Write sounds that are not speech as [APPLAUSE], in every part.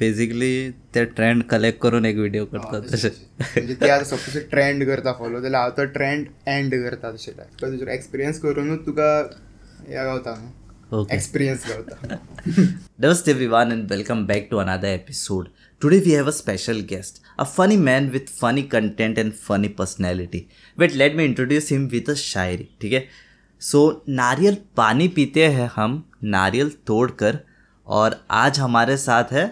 Basically ते trend collect करून एक व्हिडिओ करतात तसे म्हणजे ते आता सपोज ट्रेंड करता फॉलो जाल्यार हांव तो ट्रेंड एंड करता तशें टायप तुजो एक्सपिरियन्स करूनच तुका हें गावता न्हू Okay. एक्सपिरियन्स गावता Namaste everyone and welcome back to another episode. Today we have a special guest, a funny man with funny content and funny personality. Wait, let me introduce him with a shayari ठीक है so नारियल पानी पीते हैं हम नारियल तोड़कर और आज हमारे साथ है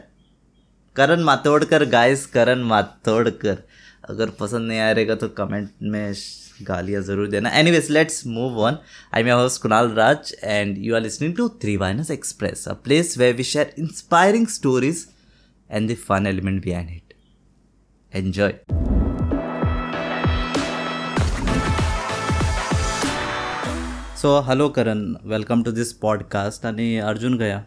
करण मातोड़कर गाइस करण मातोड़कर। अगर पसंद नहीं आ रहेगा तो कमेंट में गालियाँ ज़रूर देना। Anyways let's move on I am host Kunal Raj and you are listening to three wines express a place where we share inspiring stories and the fun element behind it enjoy so hello Karan welcome to this podcast आणि अर्जुन गया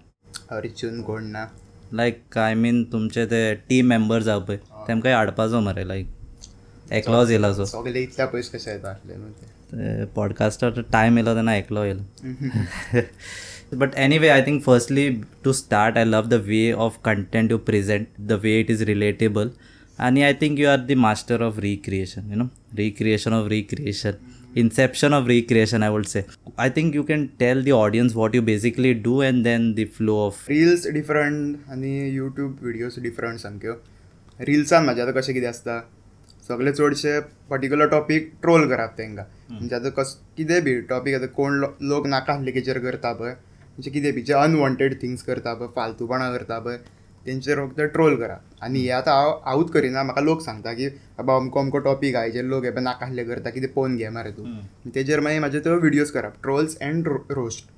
अर्जुन कोण ना लायक I mean तुमचे ते team member जाव पळय तेमकांय हाडपाचो मरे लायक एकलोच येयला सो सगळे इतल्या पयस कशें येता आसले पॉडकास्टार टायम येयलो तेन्ना एकलो येयलो but anyway I think firstly to start I love the way of content you present the way it is relatable आणि I think you are the master of recreation you know recreation of recreation inception of recreation i would say. I think you can tell the audience what you basically do and then the flow of reels different आनी YouTube videos different सामक्यो रिल्सान म्हाजें आतां कशें कितें आसता सगळे चडशे पर्टिक्युलर टॉपीक ट्रोल करप तांकां म्हणजे आतां कस कितें बी टॉपीक आतां कोण लोक नाका आसलेकीचेर करता पळय म्हणजे कितें बी जे अनवॉन्टेड थिंग्स करता पळय फालतूपणां करता पळय तेंचेर फक्त ट्रोल करप आनी हे आतां हांव हांवूच करिना. म्हाका लोक सांगता की बाबा अमको अमको टॉपीक आहा हेजेर लोक हे नाका आसले करता कितें पळोवन घे मरे तूं. तेजेर मागीर म्हाजे त्यो विडियोज करप ट्रोल्स एंड रोस्ट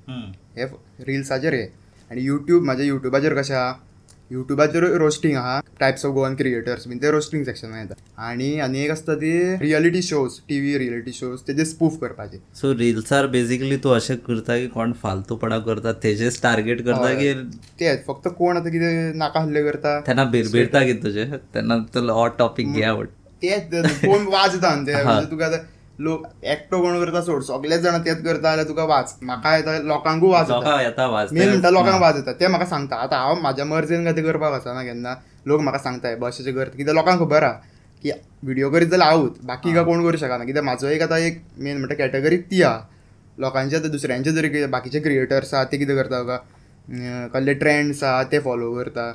हे रिल्साचेर हे आनी यूट्यूब म्हाज्या यूट्यूबाचेर कशें? आहा यूट्यूबाचेर रोस्टींग आहा टायप्स ऑफ गोवन क्रिएटर्स बीन ते रोस्टींग सेक्शन येता आनी आनी एक आसता ती reality shows T V reality shows तेजे स्पूफ करपाचे सो रिल्सार बेसिकली तूं अशें करता की कोण फालतूपणा करता तेजेच टार्गेट करता की तेच फक्त कोण आतां कितें नाका आसलें करता तेन्ना भिरभिरता कितें तुजें तेन्ना तुला हो टॉपीक घे आवड. तेच कोण वाजता म्हणजे तुका आतां लोक एकटो कोण करता सोड. सगळेच जाणां तेच करता जाल्यार तुका वाच. म्हाका येता लोकांकूय वाज येता. मेन म्हणटा लोकांक वाज येता. ते म्हाका सांगता. आतां हांव म्हाज्या मर्जीन काय ते करपाक वचना केन्ना. लोक म्हाका सांगताय बशेचे करता कित्याक लोकांक खबर आहा की व्हिडिओ करीत जाल्यार हांवूच बाकी काय कोण करूं शकना. कित्याक म्हाजो एक आतां एक मेन म्हणटा कॅटेगरी ती आहा लोकांचे आतां दुसऱ्यांचे जरी बाकीचे क्रिएटर्स आहा ते कितें करता कसले ट्रेंड्स आहा ते फॉलो करता.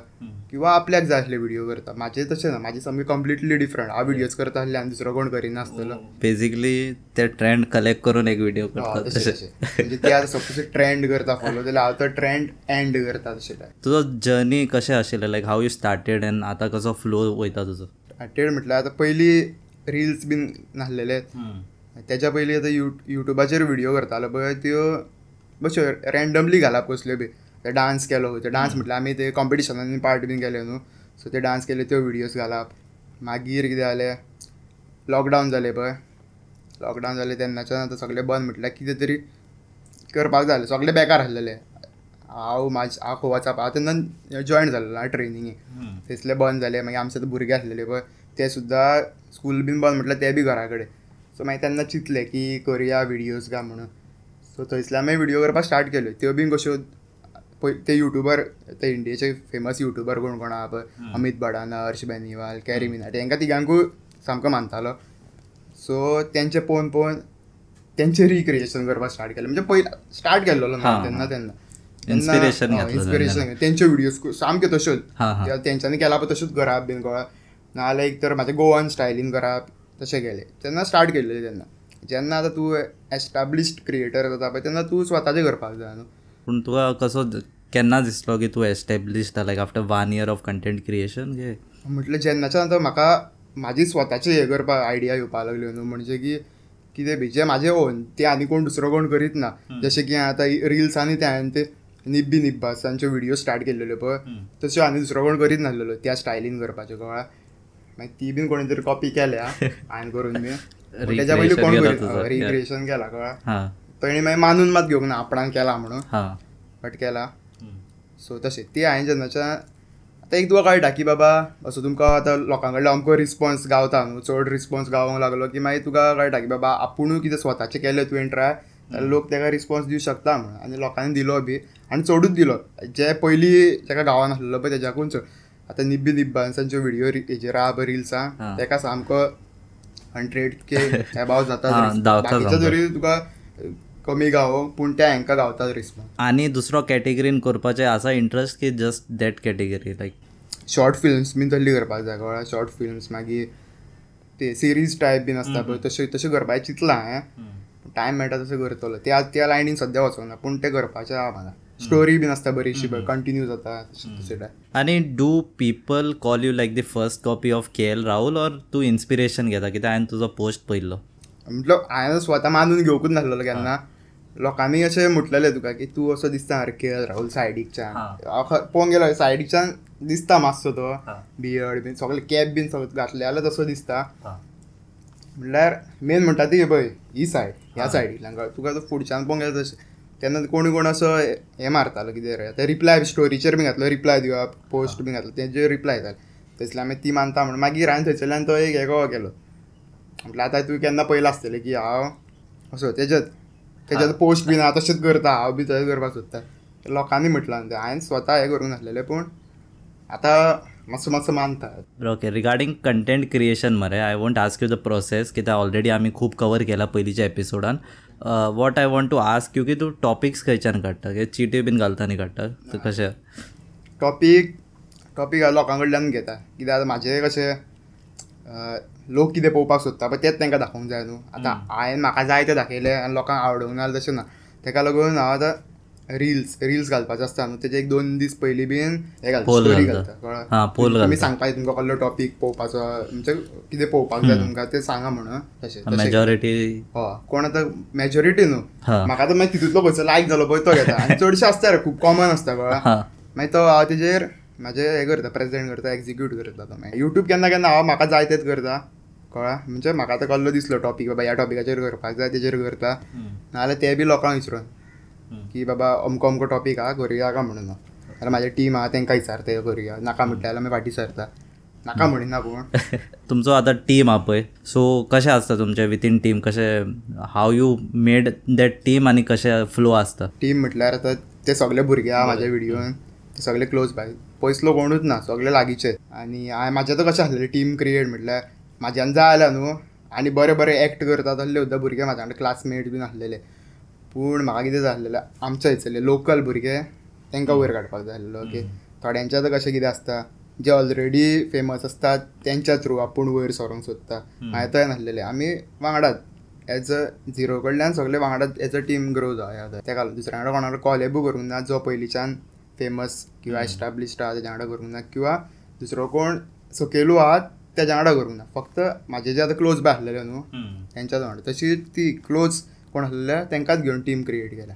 किंवा आपल्याक जाय आसले व्हिडिओ करता. म्हाजें तशें ना म्हाजें सामकें कंप्लिटली डिफरंट हांव व्हिडियोज करता आसले आनी दुसरो कोण करिना आसतलो बेसिकली ते ट्रेंड कलेक्ट करून एक व्हिडिओ तशें तशें म्हणजे ते आतां सपोज ट्रेंड करता फॉलो जाल्यार हांव तो ट्रेंड एंड करता तशें टायप तुजो जर्नी कशें आशिल्लें like how you started and आतां कसो फ्लो वयता तुजो स्टार्टेड म्हटल्यार आतां पयलीं रिल्स बीन नासलेले तेच्या पयलीं आतां यू युट्यूबाचेर व्हिडिओ करतालो पळय त्यो अश्यो रँडमली घालप कसल्यो बी. ते डान्स केलो ते डान्स म्हटल्यार आमी ते कॉम्पिटिशनांनी पार्ट बीन केले न्हू सो ते डान्स केले त्यो व्हिडियोज घालप मागीर कितें जालें लॉकडावन जालें पळय. लॉकडावन जालें तेन्नाच्यान आतां सगळें बंद म्हटल्यार कितें तरी करपाक जाय सगळें बेकार आसलेले हांव म्हाज हांव खंय वचप हांव तेन्ना जॉयन जाल्लो हांव ट्रेनिंगेक थंयसले बंद जाले मागीर आमचे आतां भुरगे आसलेले पळय. ते सुद्दां स्कूल बीन बंद म्हटल्यार ते बी घरा कडेन सो मागीर तेन्ना चिंतलें की करुया विडियोज काय म्हणून. सो थंयसल्यान मागीर व्हिडियो करपाक स्टार्ट केल्यो त्यो बीन कश्यो ते युट्यूबर ते इंडियेचे फेमस युट्यूबर कोण कोण आहा पळय अमित भडाना हर्ष बेनिवाल कॅरी मिनाटी हेंकां तिगांकूय सामको मानतालो. सो तेंचे पळोवन पळोवन तेंचे रिक्रिएशन करपाक स्टार्ट केलें. म्हणजे पयलीं स्टार्ट केल्लो हा. तेन्ना तेन्ना इन्स्पिरेशन तेंच्यो व्हिडियोज सामक्यो तश्योच हा त्या- तेंच्यांनी केला पळय तश्योच करप बीन कळ्ळा नाजाल्यार एक तर म्हाजें गोवन स्टायलीन करप तशें केलें. तेन्ना स्टार्ट केल्लें तेन्ना जेन्ना आतां तूं एस्टाब्लिश्ड क्रिएटर जाता पळय तेन्ना तूं स्वताचें करपाक जाय न्हू पूण तुका कसो केन्ना दिसलो की तूं established like after one year of content creation घे म्हटलं जेन्नाच्यान आतां म्हाका म्हाजी स्वताची हे करपाक आयडिया येवपाक लागल्यो न्हू म्हणजे की कितें बी जे म्हाजे ओन ते आनी कोण दुसरो कोण करीत ना. जशें की आतां रिल्सांनी ते हांवें ते निब्बी निब्बासांच्यो व्हिडियो स्टार्ट केल्लेल्यो पळय. तश्यो आनी दुसरो कोण करीत नासलेलो त्या स्टायलीन करपाच्यो कळ्ळा. मागीर ती बीन कोणी तरी कॉपी केल्या हांवें करून बी [LAUGHS] तेच्या पयलीं कोण करीत. रिक्रिएशन केला कळ्ळा. ताणी मागीर मानून मात घेवंक ना आपणान केला म्हणून. बट केला. सो तशें ती हांवें जेन्नाच्यान आतां एक तुका कळटा की बाबा असो तुमकां आतां लोकां कडल्यान अमको रिस्पॉन्स गावता न्हू चड रिस्पॉन्स गावोंक लागलो की मागीर तुका कळटा की बाबा आपुणूय कितें स्वताचें केलें तुवें ट्राय जाल्यार लोक तेका रिस्पॉन्स दिवं शकता म्हणून आनी लोकांनी दिलो बी आनी चडूच दिलो जे पयलीं तेका गावनासलेलो पळय तेज्याकून चड आतां निब्बी निब्बांसांच्यो व्हिडिओ हेजेर आहा पळय रिल्सां हा. तेका सामको हंड्रेड के एबाव जाता बाकीचो. जरी तुका कमी गावो पूण त्या हांकां गावता रिस्पॉन्स. आनी दुसरो कॅटेगरीन करपाचें आसा इंट्रस्ट की just that category like short films bin तसली करपाक जाय कळ्ळें शॉर्ट फिल्म्स मागीर ते सिरीज टायप बीन आसता पळय तशें तशें करपाचें चिंतलां हांवें टायम मेळटा तसो करतलो. त्या त्या लायनीन सद्या वचोंक ना पूण तें करपाचें आहा म्हाका स्टोरी बीन आसता बरीचशी पळय कंटिन्यू जाता तशें तशें टायप आनी do people call you like the first copy of K L Rahul or तूं इन्स्पिरेशन घेता कित्याक हांवें तुजो पोस्ट पयल्लो म्हटलं हांवें स्वता मानून घेवकूच नासलेलो केन्ना. लोकांनी अशें म्हटलेलें तुका की तूं असो दिसता के राहुल सायडीकच्यान. हांव पळोवंक गेलो सायडीकच्यान दिसता मातसो तो. बियर्ड बीन सगळें कॅप बीन सगळें घातलें जाल्यार तसो दिसता. म्हणल्यार मेन म्हणटा ती पळय ही सायड ह्या सायडीतल्यान कळ्ळें. तुका तो फुडच्यान पळोवंक गेलो तशें तेन्ना कोणी कोण असो हें मारतालो कितें रे ते रिप्लाय स्टोरीचेर बीन घातलो रिप्लाय दिवप पोस्ट बीन घातलो तेजेर रिप्लाय येताले थंयसल्यान आमी ती मानता म्हणून मागीर हांवें थंयसरल्यान तो एक हेगो केलो म्हटलं आतां तुवें केन्ना पयला आसतलें की हांव असो तेज्यात तेज्यात पोस्ट बीन हांव तशेंच करता हांव बी तशें करपाक सोदता लोकांनी म्हटलां तें हांवें स्वता हें करूंक नासलेलें पूण आतां मातसो मातसो मानता ओके रिगार्डींग कंटेंट क्रिएशन मरे I want ask you the process कित्याक ऑलरेडी आमी खूब कवर केला पयलींच्या एपिसोडान what I want to ask you की तूं टॉपिक्स खंयच्यान काडटा की चिटी बीन घालता न्ही काडटा कशें? टॉपीक टॉपीक हांव लोकां कडल्यान घेता. कित्याक म्हाजें कशें लोक कितें पळोवपाक सोदता पळय तेंच तांकां दाखोवंक जाय न्हू. आतां हांवें म्हाका जाय तें दाखयलें आनी लोकांक आवडूंक ना तशें ना. तेका लागून हांव आतां रिल्स रिल्स घालपाचो आसता न्हू. तेजे एक दोन दीस पयलीं बीन हे घालता स्टोरी कळ्ळें? तुमी जाय तुमकां कसलो टॉपीक पळोवपाचो म्हणजे कितें पळोवपाक जाय तुमकां तें सांगा म्हणून. तशें मेजॉरिटी हय कोण आतां मेजॉरिटी न्हू. म्हाका आतां मागीर तितूंतलो खंयचो लायक जालो पळय तो घेता. आनी चडशे आसता रे खूब कॉमन आसता कळ्ळें? मागीर तो हांव तेजेर म्हाजें हें करता प्रेजेंट करता एक्झिक्यूट करता तो मागीर युट्यूब केन्ना केन्ना हांव म्हाका जाय तेंच करता. कळ्ळें म्हणजे म्हाका आतां कसलो दिसलो टॉपीक बाबा ह्या टॉपिकाचेर करपाक जाय तेजेर करता नाजाल्यार ते बी लोकांक विचारून की बाबा अमको अमको टॉपीक आहा करुया का म्हणून? जाल्यार म्हाजे टीम आहा तेंकां विचारता हे करुया. नाका म्हटल्यार जाल्यार मागीर फाटीं सरता. नाका म्हणिना पूण [LAUGHS] तुमचो आतां टीम हा पळय. सो कशें आसता तुमचें विथीन टीम कशें how you made that team आनी कशें फ्लो आसता टीम म्हटल्यार आतां ते सगळे भुरगे आहा म्हाज्या व्हिडिओन ते सगळे क्लोज बाय पयसलो कोणूच ना सगळे लागींचे. आनी हांवें म्हाजें आतां कशें आसलेलें टीम क्रिएट म्हटल्यार म्हाज्यान जाय जाल्यार न्हू आनी बरे बरे एक्ट करता तसले सुद्दां भुरगे म्हाज्या वांगडा क्लासमेट बीन आसलेले पूण म्हाका कितें जाय आसलेलें आमचे थंयसरले लोकल भुरगे तांकां वयर काडपाक जाय आसलेलो ओके थोड्यांचें आतां कशें कितें आसता जे ऑलरेडी फेमस आसतात तेंच्या थ्रू आपूण वयर सरोंक सोदता हांवें तंय नासलेलें. आमी वांगडाच एज अ झिरो कडल्यान सगळे वांगडाच एज अ टीम ग्रो जावया तेका दुसऱ्या वांगडा कोणाकडे कॉलेबू करूंक ना जो पयलींच्यान फेमस किंवा एस्टाब्लिश्ड आहा तेज्या वांगडा करूंक ना किंवा दुसरो कोण सकयलू आहा तेज्या वांगडा करूंक ना. फक्त म्हाजे जे आतां क्लोज बाय आसलेले न्हू तेंच्याच वांगडा तशी ती क्लोज कोण आसलेले तेंकांच घेवन टीम क्रिएट केल्या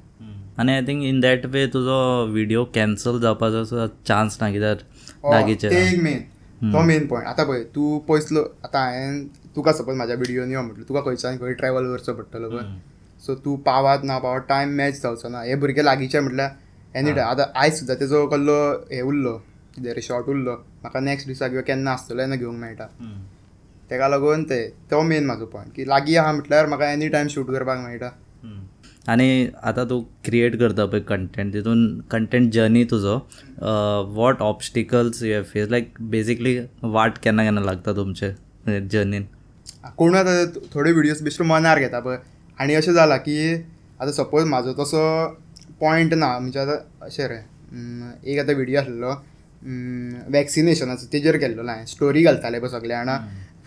आनी I think in that way तुजो व्हिडिओ कॅन्सल जावपाचो चान्स ना कित्याक लागींचे एक मेन तो मेन पॉयंट आतां पळय तूं पयसलो आतां हांवें तुका सपोज म्हाज्या व्हिडिओन यो म्हटलं. तुका खंयच्यान खंय ट्रॅव्हल करचो पडटलो पळय सो तूं पावात ना पावात टायम मॅच जावचो ना. हे भुरगे लागींचे म्हटल्यार एनी टायम आतां आयज सुद्दां तेजो कसलो हे उरलो कितें रे शॉर्ट उरलो. म्हाका नेक्स्ट दिसा किंवा केन्ना आसतलो तेन्ना घेवंक मेळटा. तेका लागून ते तो मेन म्हाजो पॉयंट की लागीं आहा म्हटल्यार म्हाका एनी टायम शूट करपाक मेळटा. आनी आतां तूं क्रिएट करता पळय कंटेंट तितून कंटेंट जर्नी तुजो what obstacles you have face like basically वाट केन्ना केन्ना लागता तुमचे जर्नीन कोण आतां थोडे व्हिडियोज बेश्टो मनार घेता पळय आनी अशें जाला की आतां सपोज म्हाजो तसो पॉयंट ना म्हणजे आतां अशें रे. एक आतां व्हिडियो आसलेलो वॅक्सिनेशनाचो तेजेर केल्लो हांवें स्टोरी घालताले पळय सगळे जाणां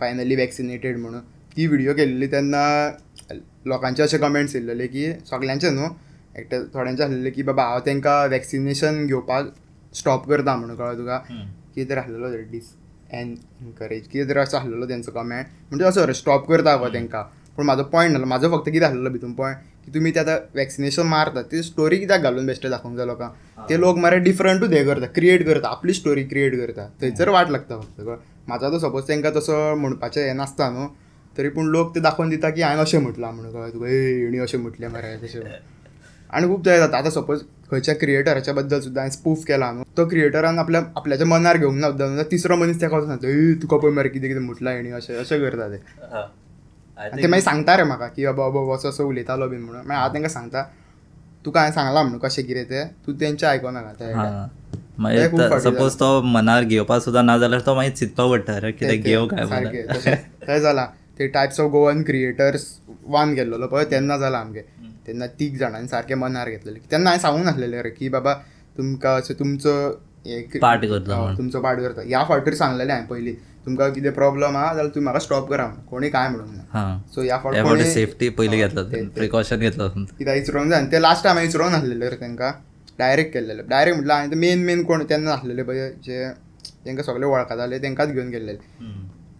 फायनली वॅक्सिनेटेड म्हणून. ती व्हिडियो केल्ली तेन्ना लोकांचे अशे कमेंट्स येयल्लेले की सगळ्यांचे न्हू एकटे थोड्यांचे आसलेले की बाबा हांव तांकां वॅक्सिनेशन घेवपाक स्टॉप करता म्हणून कळ्ळें तुका? कितें तरी आसलेलो डिस एन एनकरेज कितें तरी असो आसलेलो तेंचो कमेंट म्हणजे असो रे स्टॉप करता गो तांकां पूण म्हाजो पॉयंट नासलो म्हाजो फक्त कितें आसलेलो भितून पॉयंट की तुमी ते आतां वॅक्सिनेशन मारता ती स्टोरी कित्याक घालून बेश्टे दाखोवंक जाय लोकांक ते लोक मरे डिफरंटूच हे करता क्रिएट करता आपली स्टोरी क्रिएट करता थंयसर वाट लागता फक्त? म्हाजो आतां सपोज तांकां तसो म्हणपाचें हें नासता न्हू तरी पूण लोक ते दाखोवन दिता की हांवें अशें म्हटलां म्हणून कळ्ळें तुका हेणी अशें म्हटलें मरे तशें आनी खूब जाय जाता आतां सपोज खंयच्या क्रिएटराच्या बद्दल सुद्दां हांवें स्पूफ केला न्हू तो क्रिएटरान आपल्या आपल्याच्या मनार घेवंक ना सुद्दां तिसरो मनीस तेका वचून सांगता तुका पळय मरे कितें कितें म्हटलां हेणी अशें अशें करता ते. आनी ते मागीर सांगता रे म्हाका की बाबा बाबा असो असो उलयतालो बीन म्हणून. मागीर हांव तांकां सांगता तुका हांवें सांगलां म्हणून कशें कितें तें? तूं तेंचें आयकोनाका ते हां. मागीर सपोज तो मनार घेवपाक सुद्दां ना जाल्यार तो मागीर चिंतपाक पडटा अरे कितें घेव काय थंय जाला ते टायप्स ऑफ गोवन क्रिएटर्स वन गेल्लो पळय तेन्ना जाला आमगे. तेन्ना तीग जाणांनी सारकें मनार घेतलेले. तेन्ना हांवें सांगूंक नासलेलें रे की बाबा तुमकां अशें तुमचो पार्ट करता. तुमचो पार्ट करता. ह्या फावटीर सांगलेलें हांवें पयलीं तुमकां कितें प्रॉब्लम आहा जाल्यार तुमी म्हाका स्टॉप करा म्हणून कोणी काय म्हणूंक ना हा. सो ह्या फावट सेफ्टी पयली हय, घेतला प्रिकॉशन घेतला. कित्याक विचारूंक जाय ते लास्ट टायम हांवें विचारूंक नासलेले तांकां. डायरेक्ट केल्लेले डायरेक्ट म्हटल्यार हांवें मेन मेन कोण तेन्ना आसलेले पळय जे तांकां सगळे वळखताले तांकांच घेवन गेल्लेले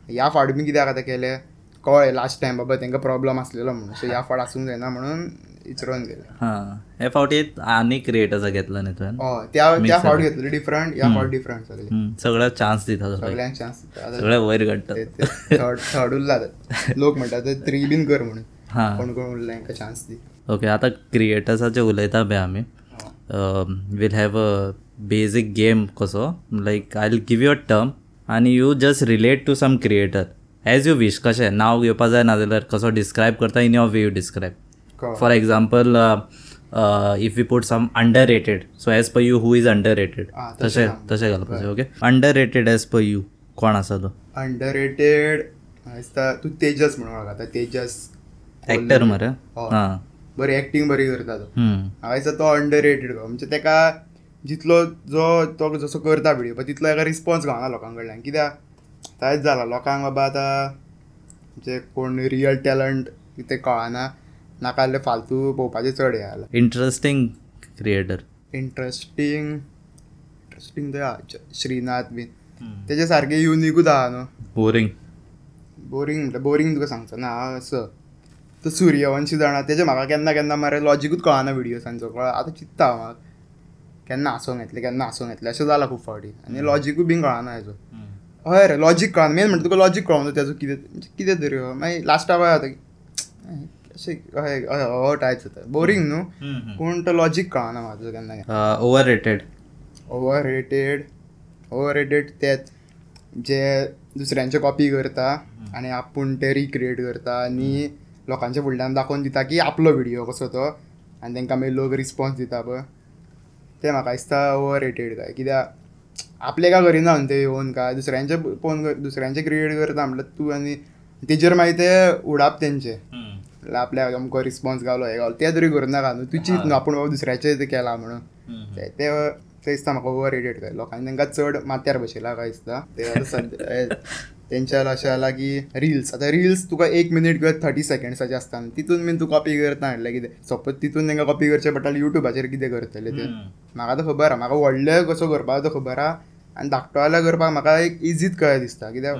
ह्या फावटी बी कित्याक आतां केलें? कळ्ळें लास्ट टायम बाबा तांकां प्रॉब्लम आसलेलो म्हणून. सो ह्या फावट आसूंक जायना म्हणून विचारून गेले. हा. ह्या फावटी आनी क्रिएटर्सा घेतला न्ही तुवें हय त्या त्या फावट घेतलेले डिफरंट ह्या फावट डिफरंट सगळे सगळ्याक चान्स दिता सगळे सगळ्यांक चान्स सगळे वयर काडटा थर्ड उरला [LAUGHS] लोक म्हणटात ते थ्री बीन कर म्हणून. हा. कोण कोण उरला तांकां चान्स दी. ओके आतां क्रिएटर्साचे उलयता पळय आमी will have a basic game कसो? Like I will give you a term आनी you just relate to some creator as you wish कशें नांव घेवपा जाय ना जाल्यार कसो डिस्क्रायब करता? In your way you describe for example if you put some underrated so as per you who is underrated आ, तशें तशें घालपाचें okay underrated as per you कोण आसा तो? अंडर रेटेड दिसता तूं तेजस म्हणून वळखता तेजस एक्टर मरे. हां. बरी एक्टींग बरी करता तो. हांवें दिसता तो अंडर रेटेड गो म्हणजे तेका जितलो जो तो जसो करता व्हिडिओ पळय तितलो एका रिस्पॉन्स गावना लोकां कडल्यान कित्याक कांयच जाला लोकांक बाबा आतां म्हणजे कोण रियल टॅलंट ते कळना. नाका जाल्ले फालतू पळोवपाचें चड हें जाला इंटरेस्टिंग क्रिएटर इंट्रस्टींग इंट्रस्टींग ते आहा, श्रीनाथ बीन तेजे सारकें युनिकूच आहा न्हू बोरिंग बोरींग म्हटल्यार बोरींग तुका सांगता ना असं. तो सूर्यवंशी जाणा तेजे म्हाका केन्ना केन्ना मरे लॉजिकूच कळना व्हिडियोसांचो कळ. आतां चित्ता हांव म्हाका केन्ना हांसोंक येतलें केन्ना हांसोंक येतलें अशें जाला खूब फावटी. आनी लॉजिकूय बीन कळना हेजो हय रे लॉजीक कळना. मेन म्हणजे तुका लॉजीक कळना तेजो कितें म्हणजे कितें तरी. मागीर लास्टाक कळ्ळें हो टायप्स जाता बोरींग न्हू पूण तो लॉजीक कळना म्हाका तेजो केन्ना overrated overrated overrated तेच जे दुसऱ्यांचे कॉपी करता आनी आपूण ते रिक्रिएट करता आनी लोकांच्या फुडल्यान दाखोवन दिता की आपलो व्हिडिओ कसो तो आनी तांकां मागीर लोक रिस्पॉन्स दिता पळय ते म्हाका दिसता ओवर रेटेड काय. कित्याक आपले काय करिना न्हू ते येवन काय दुसऱ्यांचे पळोवन कर- दुसऱ्यांचे क्रिएट करता म्हटल्यार तूं आनी तेजेर मागीर ते उडाप तेंचे आपल्याक अमको रिस्पॉन्स गावलो हे गावलो ते तरी करूनाका न्हू तूं चिंत न्हू आपूण बाबा दुसऱ्याचे केला म्हणून. ते ते दिसता म्हाका ओवर रेटेड काय लोकांनी तांकां चड माथ्यार बसयला काय दिसता ते आतां सद्या [LAUGHS] तेंच्या अशें जाला की रिल्स आतां रिल्स तुका एक मिनीट किंवा थर्टी सेकंड्साचे आसता तितून बीन तूं कॉपी करता म्हटल्यार कितें. सपोज तितून तांकां कॉपी करचें पडटालें युट्यूबाचेर कितें करतले ते. म्हाका तो खबर आहा म्हाका व्हडले कसो करपाक तो खबर आहा. आनी धाकटो जाल्यार करपाक म्हाका एक इजीच कळ्ळें दिसता कित्याक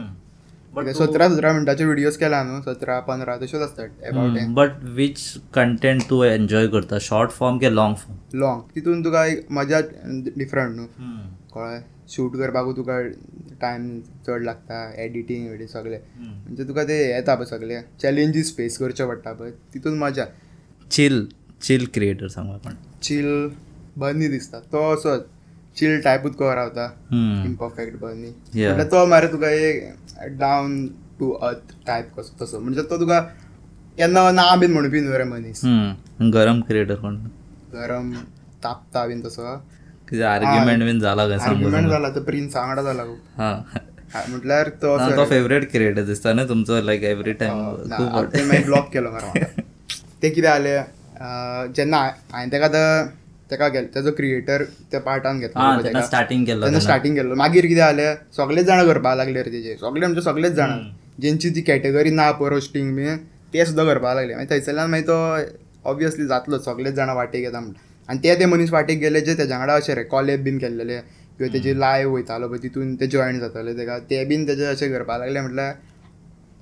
सतरा सतरा मिनटाचे व्हिडियोज केला न्हू सतरा पंदरा तश्योच आसतात अबावट बट वीच कंटेंट तूं एन्जॉय करता? शॉर्ट फॉर्म की लॉंग फॉर्म लॉंग तितून तुका एक मजा डिफरंट न्हू कळ्ळें शूट करपाकूय तुका टायम चड लागता एडिटींग बिडी सगळें. म्हणजे तुका ते येता पळय सगळे. चॅलेंजीस फेस करचे पडटा पळय तितून मजा. चिल चिल क्रिएटर सांग आपण. चिल बनी दिसता तो असोच चिल टायपूच कवर रावता. इम्परफेक्ट बनी. म्हटल्यार तो मरे तुका एक डावन टू अर्थ टायप कसो तसो. म्हणजे तो तुका केन्ना ना बीन म्हणून बीन रे मनीस. हम्म. गरम क्रिएटर कोण? गरम तापता बीन तसो. कितें आर्ग्युमेंट बीन जाला काय आर्ग्युमेंट जाला तो प्रिन्स वांगडा जाला खूब. म्हटल्यार तो तो फेवरेट क्रिएटर दिसता न्ही तुमचो लायक एवरी टायम खूब ब्लॉक केलो. ते कितें जालें जेन्ना हांवें ताका आतां ताका गेलो तेजो क्रिएटर त्या पार्टान घेतलो. स्टार्टींग केल्लो तेन्ना. स्टार्टींग केल्लो. मागीर कितें जालें सगळेच जाणां करपाक लागले रे तेजे. सगळे म्हणजे सगळेच जाणां. जेंची ती कॅटेगरी ना पळय रोस्टींग बी ते सुद्दां करपाक लागले. मागीर थंयसरल्यान मागीर तो ऑब्वियसली जातलो सगळेच जाणां वाटेक येता म्हणून आनी ते ते मनीस वाटेक गेले जे तेज्या वांगडा अशे रे कॉलेब बीन केल्लेले. किंवा तेजे लायव्ह वयतालो पळय तितून ते जॉयन जाताले तेका. ते बीन तेजे अशें करपाक लागले म्हटल्यार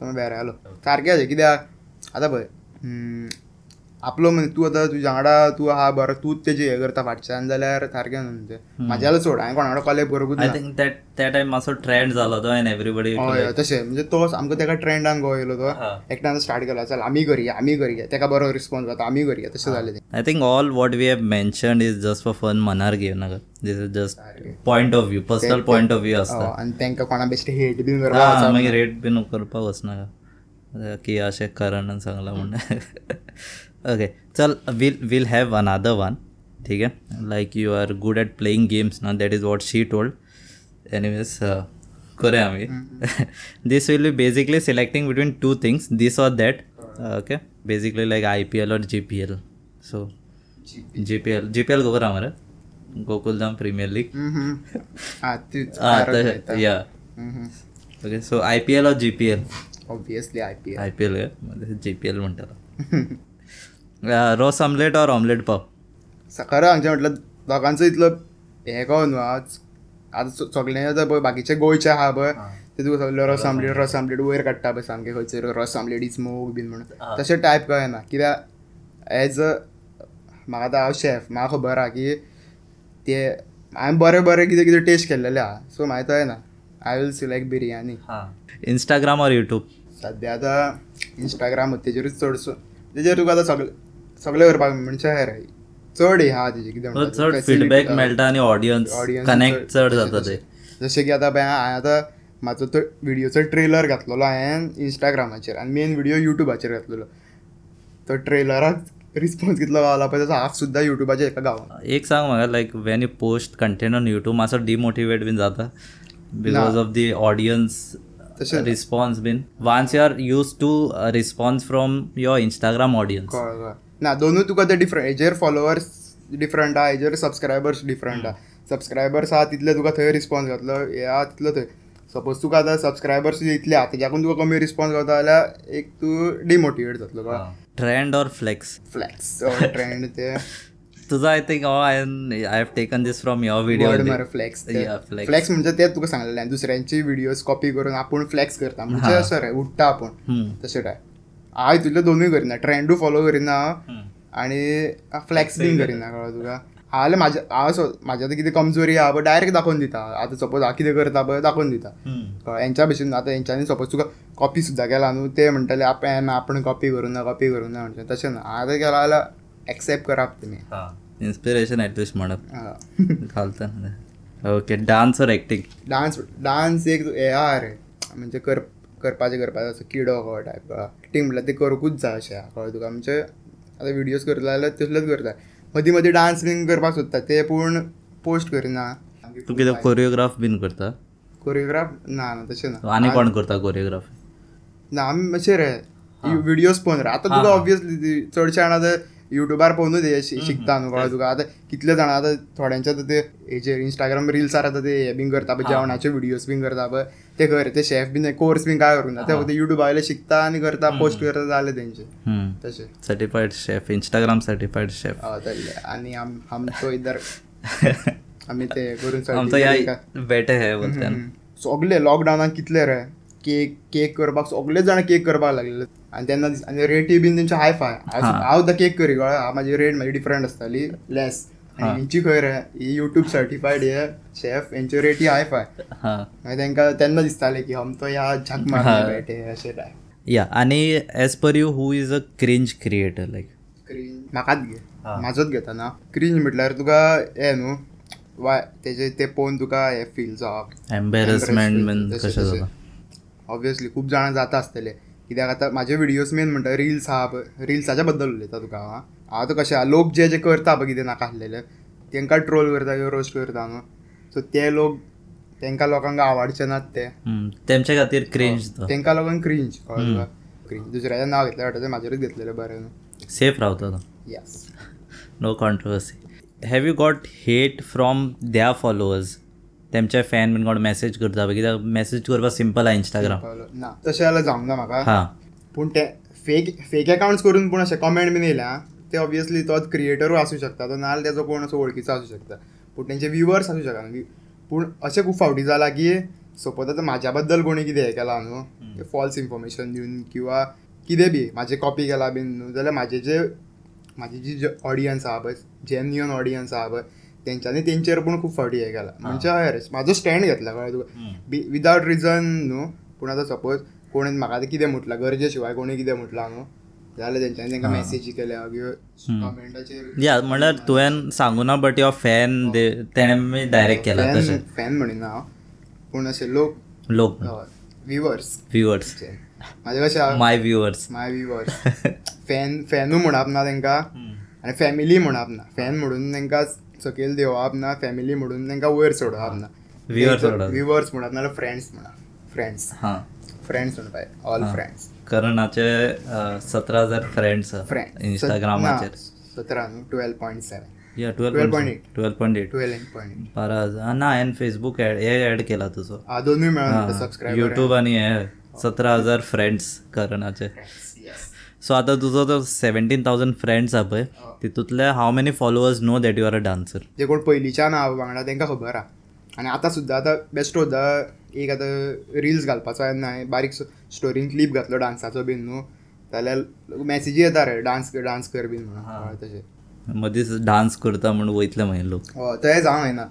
तो बेरे जालो सारकें अशें कित्याक आतां पळय. आपलो मनीस तूं आतां तुज्या वांगडा तूं आहा बरो तूंच तेजे हें करता फाटच्यान जाल्यार सारकें न्हू म्हणजे म्हाज्या सोड हांवें कोणा वांगडा कॉलेब करूंकूच आय थिंक त्या त्या टायम मातसो ट्रेंड जालो तो एन एवरीबडी हय तशें म्हणजे तो सामको तेका ट्रेंडान गो येयलो तो. एकट्यान स्टार्ट केलो चल आमी करया आमी करया तेका बरो रिस्पॉन्स जाता आमी करया तशें जालें तें. I think all what we have mentioned is just for fun मनार घेव नाका this is just point of view personal point of view आसता आनी तांकां कोणा बेश्टे हेट बीन करपाक मागीर रेट बीन करपाक वचनाका की अशें कारणान सांगला म्हणून. [LAUGHS] ओके चल will will have another one ठीक आहे like you are good at playing games ना? That is what she told anyways करूया आम्ही. This will be basically selecting between two things this or that okay basically like I P L और G P L so G P L G P L खबर आम्हाला Gokuldham premier league या okay so I P L और G P L obviously I P L I P L G P L म्हणटालो ros omelette और omelette pav. खरं हांगचें म्हटलं दोगांचो इतलो हें कळो न्हू आज आतां सगळें आतां पळय बाकीचे गोंयचे आहा पळय ते तुका सगळे रस आमलेट रस आमलेट वयर काडटा पळय सामकें खंयसर रस आमलेट इज मोग बीन म्हणून. तशें टायप कळना कित्याक एज अ म्हाका आतां हांव शेफ म्हाका खबर आहा की ते हांवें बरें बरें कितें कितें टेस्ट केल्लेलें आहा सो म्हाका कळना I will select biryani Instagram और यूट्यूब सद्या आतां इंस्टाग्राम तेजेरूच चडसो तेजेर तुका आतां सगळे सगळें करपाक म्हणजे चड हे आहा तेजेर कितें चड फीडबॅक. मेळटा आनी ऑडियन्स कनेक्ट चड जाता ते. जशें की आतां पळय हांवें आतां म्हाजो तो व्हिडियोचो ट्रेलर घातलेलो हांवें इंस्टाग्रामाचेर आनी मेन व्हिडियो युट्यूबाचेर घातलेलो. तो ट्रेलराक रिस्पॉन्स कितलो गावला पळय ताचो हाफ सुद्दां युट्यूबाचेर एका गावना एक सांग म्हाका like when you post content on YouTube मातसो डिमोटिवेट बीन जाता. बिकॉज ऑफ दी ऑडियन्स तशें response bin. Once you are use to response from your Instagram audience ना दोनूय तुका ते डिफरंट हेजेर फॉलोवर्स डिफरंट आहा हेजेर सबस्क्रायबर्स डिफरंट आहा. सबस्क्रायबर्स आहा तितले तुका थंय रिस्पॉन्स घातलो हे आहा तितलो थंय. सपोज तुका आतां सबस्क्रायबर्स इतले आहा तेज्याकून तुका कमी रिस्पॉन्स गावता जाल्यार एक तूं डिमोटिवेट जातलो कळ्ळें ट्रेंड और फ्लेक्स फ्लॅक्स ट्रेंड ते. तुझं I think I I have taken this from your video flex. Flex म्हणजे तेच तुका सांगलेलें दुसऱ्यांची व्हिडिओज कॉपी करून आपूण फ्लॅक्स करता. म्हणजे असं रे उठता आपूण. तशें टाय हांव हितूंतले दोनूय करिना. ट्रेंडूय फॉलो करिना आनी फ्लॅक्स बीन करिना कळ्ळें तुका हांव जाल्यार म्हाज्या हांव सो म्हाज्या आतां कितें कमजोरी आहा पळय डायरेक्ट दाखोवन दिता. आतां सपोज हांव कितें करता पळय दाखोवन दिता. कळ्ळें हेंच्या भशेन आतां हेंच्यांनी सपोज तुका कॉपी सुद्दां केला न्हू ते म्हणटले आपण आपण कॉपी करूं ना कॉपी करूं ना म्हणजे तशें ना. हांवें केला जाल्यार एक्सेप्ट कराप तुमी इन्स्पिरेशन एटलिस्ट म्हणप. घालता. ओके डान्स और एक्टिंग डान्स डान्स एक हे आहा. रे म्हणजे कर करपाचें करपाचें असो किडो कळ्ळें टायप टीम म्हणल्यार ते करूंकूच जाय अशें कळ्ळें तुका? म्हणजे आतां विडियोज करता जाल्यार तसलेच करता मदीं मदीं डान्स बीन करपाक सोदता. ते पूण पोस्ट करिना. तूं कितें कोरियोग्राफ बीन करता? कोरियोग्राफ ना ना तशें ना. आनी कोण करता कोरियोग्राफ ना आमी मातशें रे. व्हिडियोज पळोवन रे. आतां तुका ऑब्वियसली चडशे जाणां आतां युट्यूबार पळोवनूच हे शिकता न्हू. कळ्ळें तुका? आतां कितले जाणां आतां थोड्यांचे आतां ते हेचेर इंस्टाग्राम रिल्सार आतां ते हे बीन करता पळय जेवणाचे व्हिडियोज बीन करता. पळय ते खंय रे ते शेफ बीन कोर्स बीन काय करूंक ना. ते फक्त युट्यूब आयले शिकता आनी करता पोस्ट करता जाले तेंचे तशें certified chef Instagram certified chef हय तल्ले आनी आम आमचो इधर. [LAUGHS] आमी ते करून आमचं बेटे हे बोलते. सगळे लॉकडावनाक कितले रे? केक केक करपाक सगळे जाण केक करपाक लागले आनी तेन्ना आनी रेटी बीन तेंचे हाय फाय हांव सुद्दां केक करी कळ्ळें म्हाजी रेट म्हाजी डिफरंट आसताली लेस आनी हेंची खंय रे ही युट्यूब सर्टिफायड हे शेफ हेंची रेटी हाय फाय मागीर तेंकां तेन्ना दिसतालें की आमचो ह्या झक मारले बेटे अशें या आनी as per you who is a cringe creator like cringe म्हाकाच घे. म्हाजोच घेता ना. क्रींज म्हटल्यार तुका हे न्हू वाय तेजे ते पळोवन तुका हे फील जावप एम्बेरसमेंट कशें. जाता ऑब्वियसली खूब जाणां जाता आसतले कित्याक आतां म्हाजे व्हिडियोज मेन म्हणटा रिल्स आहा रिल्साच्या बद्दल उलयता तुका हांव आतां कशें लोक जे जे करता पळय कितें नाका आसलेले तेंकां ट्रोल करता किंवा रोस्ट करता न्हू. सो ते लोक तेंकां लोकांक आवडचे नात ते. तेमच्या खातीर क्रिंज तो. तेंकां लागून क्रिंज क्रिंज दुसऱ्याचें नांव घेतलें वाटतं ते म्हाजेरूच घेतलेलें बरें न्हू. सेफ रावता तो. Yes no controversy have you got hate from the followers तेमचे fan बीन कोण मेसेज करता पळय कित्याक मेसेज करपाक सिंपल आहा इंस्टाग्राम ना. तशें जाल्यार जावंक ना म्हाका. पूण ते फेक फेक अकाउंट्स करून पूण अशें कमेंट बीन येयल्या. ते ऑब्वियसली तोच क्रिएटरू आसूं शकता तो नाल्यार तेजो कोण असो वळखीचो आसूं शकता. पूण तेंचे व्ह्युअर्स आसूं शकना पूण अशें खूब फावटी जालां की सपोज आतां म्हाज्या बद्दल कोणी कितें हें केलां न्हू फॉल्स इन्फॉर्मेशन दिवन किंवा कितें बी म्हाजें कॉपी केला बीन न्हू जाल्यार म्हाजे जे म्हाजी जी ऑडियन्स आहा पळय जेन्युअन ऑडियन्स आहा पळय तेंच्यांनी तेंचेर पूण खूब फावटी हें. केलां म्हणजे हय म्हाजो स्टँड घेतला कळ्ळें तुका विदावट रिजन न्हू पूण आतां सपोज कोणें म्हाका आतां कितें म्हटलां गरजे शिवाय कोणी कितें म्हटलां न्हू जाल्यार तेंच्यांनी तेंकां मेसेजी केल्या किंवा कमेंटाचेर या म्हणल्यार तुवें सांगू ना बट युअर फॅन तेणे डायरेक्ट केला तशें फॅन म्हणिना हांव पूण अशे लोक लोक. व्हिवर्स व्ह्युअर्स म्हाजे कशें my viewers my viewers fan फॅनू म्हणप ना तेंकां आनी फॅमिली म्हणप ना फॅन म्हणून तांकां सकयल देवप ना फॅमिली म्हणून तांकां वयर सोडप ना. विवर्स म्हणप नाल्यार फ्रेंड्स म्हणा. फ्रेंड्स फ्रेंड्स म्हणपाय ऑल फ्रेंड्स करणाचे सतरा हजार फ्रेंड्स इंस्टाग्रामाचेर सतरा न्हू ट्वेल्व पॉयंट सेवन या 12.8. Twelve twelve point eight twelve point बारा हजार. ना हांवें फेसबूक ऍड हे ऍड केला तुजो दोनूय मेळून युट्यूब आणि हे सतरा हजार फ्रेंड्स करणाचे. सो आता तुजो तो सेवन्टीन थावजंड फ्रेंड्स हा. पळय तितूंतले how many followers know that you are a dancer जे कोण पयलींच्यान हांव वांगडा तांकां खबर आहा. आनी आतां सुद्दां आतां बेश्टो सुद्दां एक आतां रिल्स घालपाचो हांवें बारीक स्टोरीन क्लिप घातलो डान्साचो बीन न्हू. जाल्यार मॅसेजी येता रे डान्स डान्स कर बीन म्हणून तशें. मदींच डान्स करता म्हणून वयतले मागीर लोक. हय तशें जावंक जायना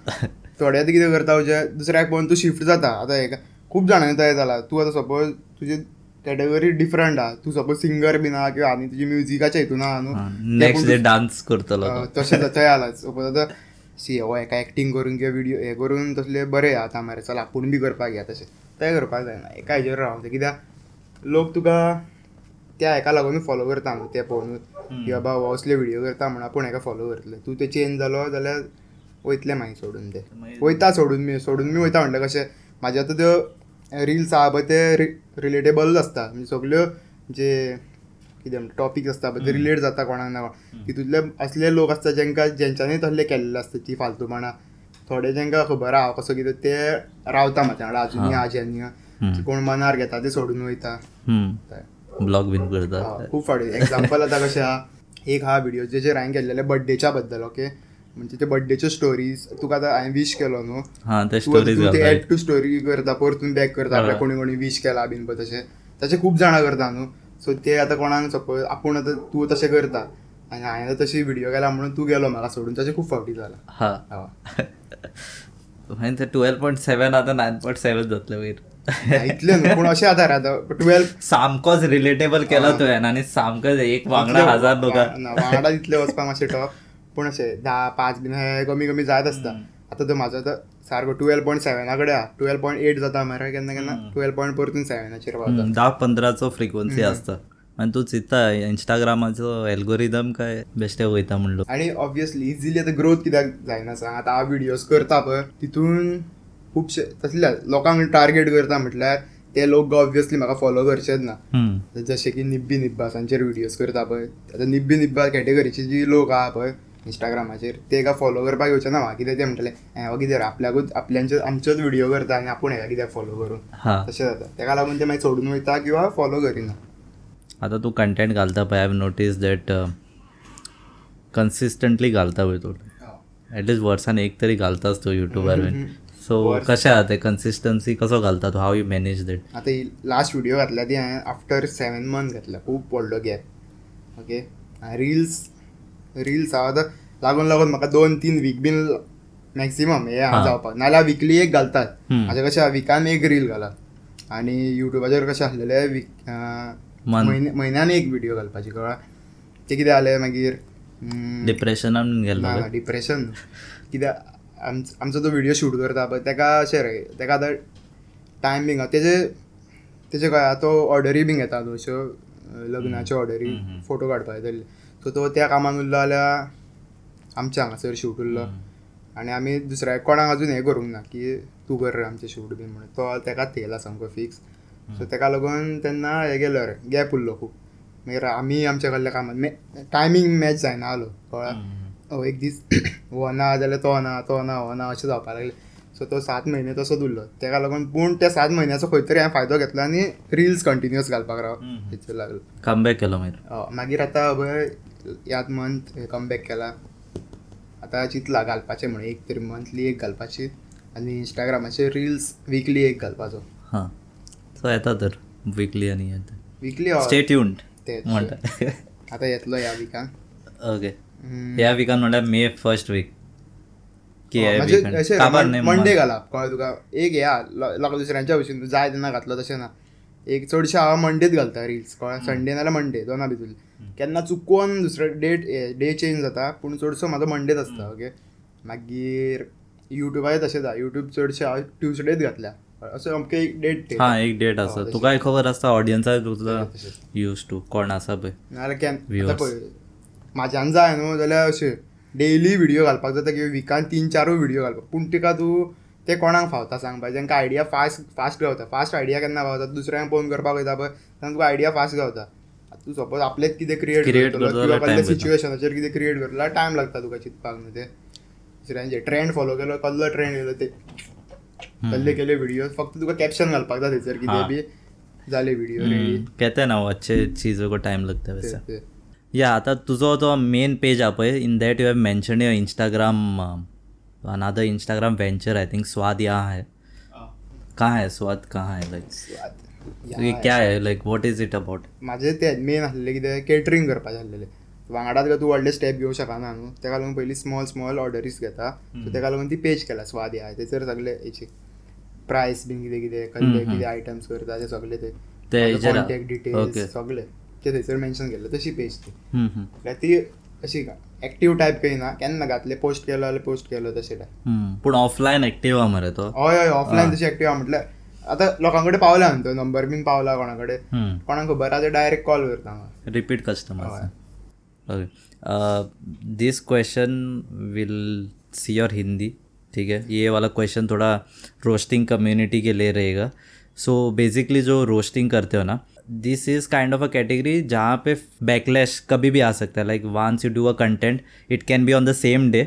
थोडे आतां कितें करता म्हणजे दुसऱ्याक पळोवन तूं शिफ्ट जाता. आतां हेका खूब जाणांनी तशें जाला. तूं आतां सपोज तुजी कॅटेगरी डिफरंट आहा तूं सपोज सिंगर बीन आहा किंवा आनी तुजी म्युझिकाच्या हितून आहा न्हू. नेक्स्ट डे डान्स करतलो तो. तशें थंय जाला सपोज आतां सी हो एका एक्टींग करून किंवा व्हिडिओ हे करून तसले बरे आतां मरे. चल आपूण बी करपाक या तशें तें करपाक जायना एका हेजेर रावंक कित्याक लोक तुका त्या हेका लागून फॉलो करता न्हू तें पळोवन की बाबा हो असले व्हिडिओ करता म्हण आपूण हेका फॉलो करतले तूं ते चेंज जालो जाल्यार वयतले मागीर सोडून ते वयता सोडून मी सोडून मी वयता म्हणल्यार कशें म्हाजे आतां त्यो रिल्स आहा पळय ते रिलेटेबल आसता म्हणजे सगल्यो जे कितें टॉपिक्स आसता पळय ते रिलेट जाता कोणाक ना कोणाक तितूंतले असले लोक आसता जेंकां जेंच्यांनी तसले केल्ले आसता ती फालतूपणां थोडे जेंकां खबर आहा कसो कितें ते रावता म्हाज्या वांगडा आजुनी आज्यांनी कोण मनार घेता ते सोडून वयता. ब्लॉग बीन करता. खूब फावटी एक्झाम्पल आतां कशें आहा एक हा व्हिडिओ जेचेर हांवें केल्लेले बड्डेच्या बद्दल ओके म्हणजे ते बड्डेच्यो स्टोरीज तुका आतां हांवें विश केलो न्हू. हा ते एड टू स्टोरी करता परतून बॅक करता आपल्या कोणी कोणी विश केला बीन पळय तशें. तशें खूब जाणां करता न्हू. सो ते आतां कोणाक सपोज आपूण आतां तूं तशें करता. आनी हांवें आतां तशी व्हिडिओ केला म्हणून तूं गेलो म्हाका सोडून. तशें खूब फावटी जाला हा. हय. [LAUGHS] मागीर ते टुवेल्व पॉयंट सेवन आतां नायन पॉयंट सेवन जातले वयर इतलें न्हू पूण अशें रे आतां ट्वेल्व सामकोच रिलेटेबल केला तुवें आनी सामकोच एक वांगडा हजार लोकां. वांगडा तितले वचपाक मातशें टफ पूण अशें धा पांच बीन कमी कमी जायत आसता आतां तो म्हाजो आतां सारको टुवेल्व पॉयंट सेवना कडेन आहा टुवेल्व पॉयंट एट जाता मरे केन्ना केन्ना टुवेल्व पॉयंट परतून सेवनाचेर पावता धा पंदराचो फ्रिक्वन्सी आसता आनी तूं चिंतता इंस्टाग्रामाचो एल्गोरिदम काय बेश्टे वयता म्हणलो. आनी ऑब्वियसली इजिली आतां ग्रोथ कित्याक जायना सांग. आतां हांव विडियोज करता पळय तितून खुबशे तसले लोकांक टार्गेट करता म्हटल्यार ते लोक ऑब्वियसली म्हाका फॉलो करचेच ना. जशे की निब्बी निब्बासांचेर व्हिडियोज करता पळय आतां निब्बी निब्बा कॅटेगरीची जी लोक आहा पळय इंस्टाग्रामाचेर तेका फॉलो करपाक येवचे ना कितें ते म्हणटले हें हो कितें आपल्याकूच आपल्यांचे आमच्योच व्हिडिओ करता आनी आपूण हेका कित्याक फॉलो करून हा. तशें जाता तेका लागून ते मागीर सोडून वयता किंवा फॉलो करिना. आतां तूं कंटेंट घालता पळय हांव नोटीस दॅट कन्सिस्टंटली घालता पळय तूं. एटलिस्ट वर्सान एक तरी घालताच तूं युट्यूबार बीन सो कशें आहा तें? कन्सिस्टन्सी कसो घालता तूं? हाव यू मॅनेज दॅट आतां ही लास्ट व्हिडिओ घातल्या ती हांवें आफ्टर सेवन मंथ घातल्या. खूब व्हडलो गॅप ओके रिल्स रिल्स आतां लागून लागून म्हाका दोन तीन वीक बीन मॅक्सिमम हे जावपाक नाल्यार विकली एक घालतात. म्हाजें कशें विकान एक रील घालात आनी युट्यूबाचेर कशें आसलेले वीक म्हयन्यान एक व्हिडिओ घालपाची कळ्ळा ते कितें जालें मागीर? हम्म, डिप्रेशनान गेल्लो ना डिप्रेशन कित्याक आमच- तो व्हिडिओ शूट करता पळय तेका अशें रे तेका आतां टायम बीन तेजे तेजे कळ्ळें तो ऑर्डरी बीन घेता अं, लग्नाच्यो ऑर्डरी फोटो काडपाक येतले सो तो त्या कामान उरलो जाल्यार आमच्या हांगासर शूट उरलो आनी आमी दुसऱ्या कोणाक अजून हें करूंक ना की तूं कर रे आमचें शूट बीन म्हणून. तो तेकाच थेयला सामको फिक्स सो तेका लागून तेन्ना हें गेलो रे गॅप उरलो खूब मागीर आमी आमच्या कडल्या कामात टायमींग मॅच जायना आलो. कळ्ळा एक दीस हो ना जाल्यार तो ना तो ना हो ना अशें जावपाक लागलें. सो तो सात म्हयने तसोच उरलो तेका लागून पूण त्या सात म्हयन्याचो खंय तरी हांवें फायदो घेतलो आनी रिल्स कंटिन्युअस घालपाक राव. लागलो. कमबॅक केलो मागीर मागीर आतां पळय ह्यात मंथ कमबॅक केला. आतां चिंतला घालपाचें म्हणून एक तरी मंथली एक घालपाची आनी इंस्टाग्रामाचेर रिल्स विकली एक घालपाचो हां. सो येता तर विकली आनी येता विकली स्टे ट्यून्ड तेच म्हणटा आतां येतलो ह्या विकान ओके. ह्या विकान म्हणल्यार मे फर्स्ट वीक मंडे घाला. कळ्ळें तुका? एक हे लोक दुसऱ्यांच्या भशेन जाय तेन्ना घातलो तशें ना. एक चडशे हांव मंडेच घालता रिल्स कळ्ळें संडे नाल्यार मंडे दोना भितूर केन्ना चुकून दुसरे डेट डे चेंज जाता पूण चडसो म्हाजो मंडेच आसता ओके मागीर युट्यूबाचेर तशें जाता युट्यूब चडशे हांव ट्युजडेच घातल्या. असो अमकें एक डेट हा एक डेट आसा तुकाय खबर आसता ऑडियन्साक तुजो तशें यूज टू कोण आसा पळय नाल्यार केन Viewers. आतां पळय म्हाज्यान जाय न्हू जाल्यार अशें डेली व्हिडियो घालपाक जाता किंवा विकान तीन चारूय व्हिडियो घालपाक. पूण तिका तूं ते कोणाक फावता सांगपाक जांकां आयडिया फास्ट फास्ट गावता. फास्ट आयडिया केन्ना गावता? दुसऱ्यांक पळोवन करपाक वयता पळय. तेन्ना तुका आयडिया फास्ट गावता. तूं सपोज आपलेच कितें क्रिएट करतलो करतलो किंवा कसल्या. सिच्युएशनाचेर कितें क्रिएट करतलो टायम लागता तुका चिंतपाक न्हू ते दुसऱ्यांचे ट्रेंड फॉलो केलो कसलो ट्रेंड केलो ते कसले केले व्हिडियो फक्त तुका कॅप्शन घालपाक जाय थंयसर. कितें बी जाले व्हिडिओ रेडी हैं ना वो अच्छे चीज़ों को टाइम लगता वैसे. या आता तुझो तो मेन पेज हा पळय in that you have mention your Instagram another Instagram venture I think स्वाद यहाँ है. कहाँ है? स्वाद कहाँ है? लाइक ये क्या like what is it about माझे ते मेन आसलेले कितें केटरिंग करपाचें आसलेलें वांगडाच काय तूं व्हडले स्टेप घेवं शकना न्हू तेका लागून पयलीं स्मॉल स्मॉल ऑर्डरीज घेता. सो तेका लागून ती पेज केला स्वाद ह्या थंयसर सगळे हेचे प्रायस बीन कितें कितें कसले कितें आयटम्स करता ते सगळे ते. कॉन्टॅक्ट. डिटेल्स सगळे. ते थंयसर मेन्शन केले तशी पेज ती. ती अशी एक्टीव टायप करिना केन्ना घातले पोस्ट केलो जाल्यार पोस्ट केलो तशें टायप पूण ऑफलायन एक्टिव्ह हा मरे तो. हय हय ऑफलायन तशी एक्टीव म्हटल्यार आतां लोकां कडेन पावला न्हू तो नंबर बीन पावला कोणा कडेन. हम्म. कोणाक खबर ते डायरेक्ट कॉल करता हांव repeat customers. okay. Uh, this question will see Hindi ठीक है? ये वाला क्वेश्चन थोड़ा रोस्टिंग कम्युनिटी के लिए रहेगा. सो बेसिकली जो रोस्टिंग करते हो ना this is kind of a category जहाँ पे बैकलैश कभी भी आ सकता है. Like once you do a content it can be on the same day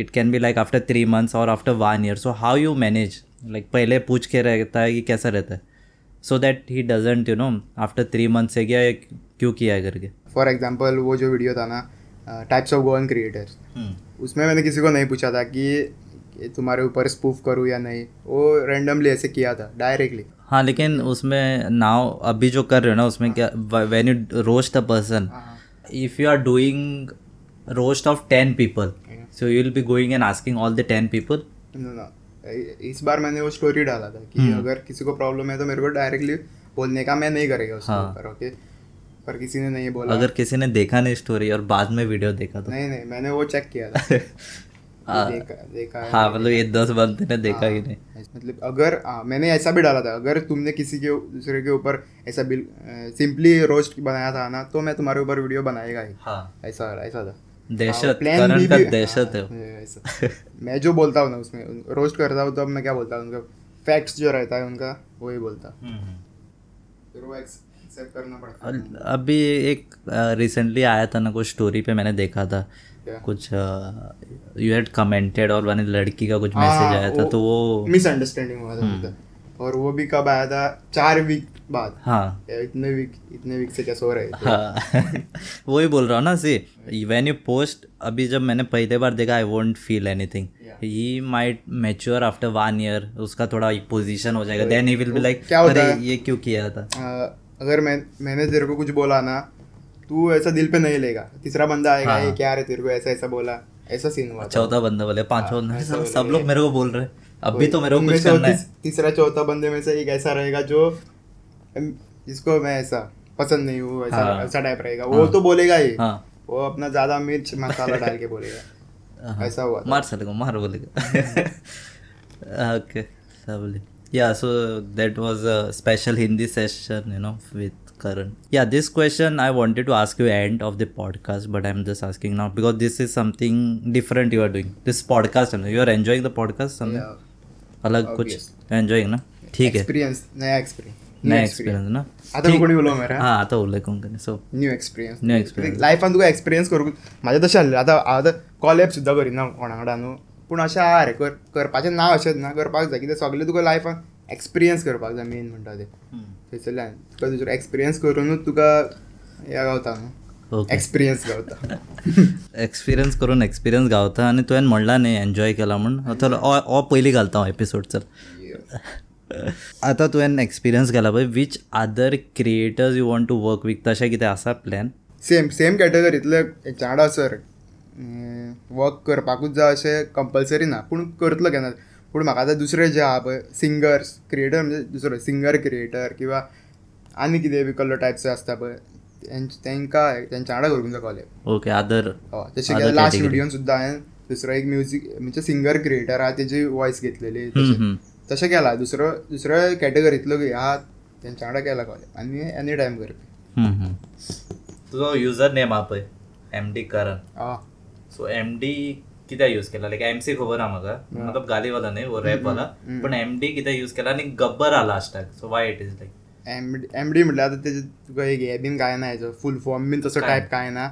it can be like after three months और after one year so how you manage like पहले पूछ के रहता है कि कैसा रहता है। So that he doesn't you know after three months है क्या क्यों किया है करके? फॉर एग्ज़ाम्पल वो जो वीडियो था ना टाइप्स ऑफ़ गोवन क्रिएटर्स उसमें मैंने किसी को नहीं पूछा था कि तुम्हारे ऊपर स्पूफ करूँ या नहीं। वो रेंडमली ऐसे किया था डायरेक्टली हाँ लेकिन उसमें नाव अभी जो कर रहे हो ना उसमें क्या when you roast a person if you are doing roast of ten people so you will be going and asking all the ten people इस बार मैंने वो स्टोरी डाला था कि अगर किसी को प्रॉब्लम है तो मेरे को डायरेक्टली बोलने का मैं नहीं करेगा उसके हाँ। ऊपर ओके पर किसी ने नहीं बोला। अगर किसी ने देखा नहीं स्टोरी और बाद में वीडियो देखा तो? नहीं नहीं मैंने वो चेक किया था। [LAUGHS] हाँ। देखा देखा हाँ मतलब ये दस बंदे ने देखा ही नहीं? मतलब अगर हाँ, मैंने ऐसा भी डाला था अगर तुमने किसी के दूसरे के ऊपर ऐसा बिल सिंपली रोस्ट बनाया था ना तो मैं तुम्हारे ऊपर वीडियो बनाएगा ही। हाँ। ऐसा ऐसा था। दहशत plan करण का दहशत है हाँ, मैं जो बोलता हूँ ना उसमें रोस्ट करता हूँ तो अब मैं क्या बोलता हूँ उनका फैक्ट्स जो रहता है उनका वही बोलता फिर वो एक्सेप्ट करना पड़ता अभी एक रिसेंटली आया था ना कुछ स्टोरी पे मैंने देखा था? कुछ यू हैड कमेंटेड और मैंने लड़की का कुछ हाँ, मैसेज आया था तो वो मिसअंडरस्टैंडिंग हुआ था उनका। और वो भी कब आया था? चार वीक बाद। हाँ। इतने वीक इतने वीक से क्या सो रहे हाँ। [LAUGHS] वही बोल रहा हूँ ना सी वैन यू पोस्ट अभी जब मैंने पहले बार देखा I won't feel anything he might mature after one year उसका थोड़ा पोजीशन हो जाएगा. Then he will be like क्या होता अरे है? ये क्यों किया था? आ, अगर मैं मैंने तेरे को कुछ बोला ना तू ऐसा दिल पे नहीं लेगा। तीसरा बंदा आएगा हाँ। ये क्या रे तेरे को ऐसा ऐसा बोला। ऐसा सीन हुआ चौथा बंदा बोले पांचवा सब, सब लोग मेरे को बोल रहे हैं अभी तो मेरे को कुछ करना है तीसरा चौथा बंदे में से एक ऐसा रहेगा जो जिसको मैं ऐसा पसंद नहीं हूँ ऐसा हाँ। ऐसा टाइप रहेगा वो तो बोलेगा ही हाँ वो अपना ज़्यादा मिर्च मसाला डाल के बोलेगा हाँ। ऐसा हुआ मार साले को मार बोलेगा okay lovely yeah so that was a special hindi session you know with karan yeah this question i wanted to ask you end of the podcast but i'm just asking now because this is something different you are doing this podcast you are enjoying the podcast something Yeah. अलग कुछ enjoying ना ठीक है। Experience नया experience नया experience ना? आता कोणी उलो मरे? हां आता उल्लेख कोण so new experience new experience लायफान तुका एक्सपिरियन्स करूंक म्हाजें तशें आसलें आतां हांव आतां कॉलेब सुद्दां करिना कोणा वांगडा न्हू पूण अशें आहा रे कर करपाचें नांव अशेंच ना करपाक जाय. कितें सगळें तुका लायफान एक्सपिरियन्स करपाक जाय मेन म्हणटा तें. थंयसरल्यान. तुका दुसरो एक्सपिरियन्स करूनच तुका हें गावता न्हू? एक्सपिरियन्स गावता. [LAUGHS] एक्सपिरियन्स करून एक्सपिरियन्स गावता आनी तुवें म्हणला न्ही एन्जॉय केला म्हूण चल हो पयलीं घालता हांव एपिसोड चल आतां तुवें एक्सपिरियन्स केला पळय which other creators you want to work with तशें कितें आसा प्लॅन सेम सेम कॅटेगरींतले वांगडा सर. वर्क करपाकूच जाय अशें कंपल्सरी ना. पूण करतलो केन्ना पूण म्हाका आतां दुसरे जे आहा पळय सिंगर्स क्रिएटर म्हणजे दुसरो सिंगर क्रिएटर किंवा आनी कितें बी कसलो टायप्स आसता पळय तेंकां तेंच्या वांगडा करूंक जाय ओके अदर हय तशें Other केलें लास्ट. व्हिडिओन सुद्दां हांवें दुसरो एक म्युझीक म्हणजे सिंगर क्रिएटर आहा तेजी वॉयस घेतलेली तशें तशें केला. दुसरो दुसऱ्या कॅटेगरींतलो आहा तेंच्या वांगडा केला कॉलेब आनी एनी टायम करपी तुजो युजर नेम हा पळय एम डी करण. हय सो एम डी कित्याक यूज केला? लायक एम सी खबर आहा म्हाका मतलब गालीवाला न्ही वो रॅप वाला. पण एम डी कित्याक यूज केला? आनी गब्बर आहा लास्टाक so why it is like M M D म्हटल्यार आतां तेजे तुका एक हे बीन काय ना हेजो फूल फॉर्म बीन तसो? टायप काय ना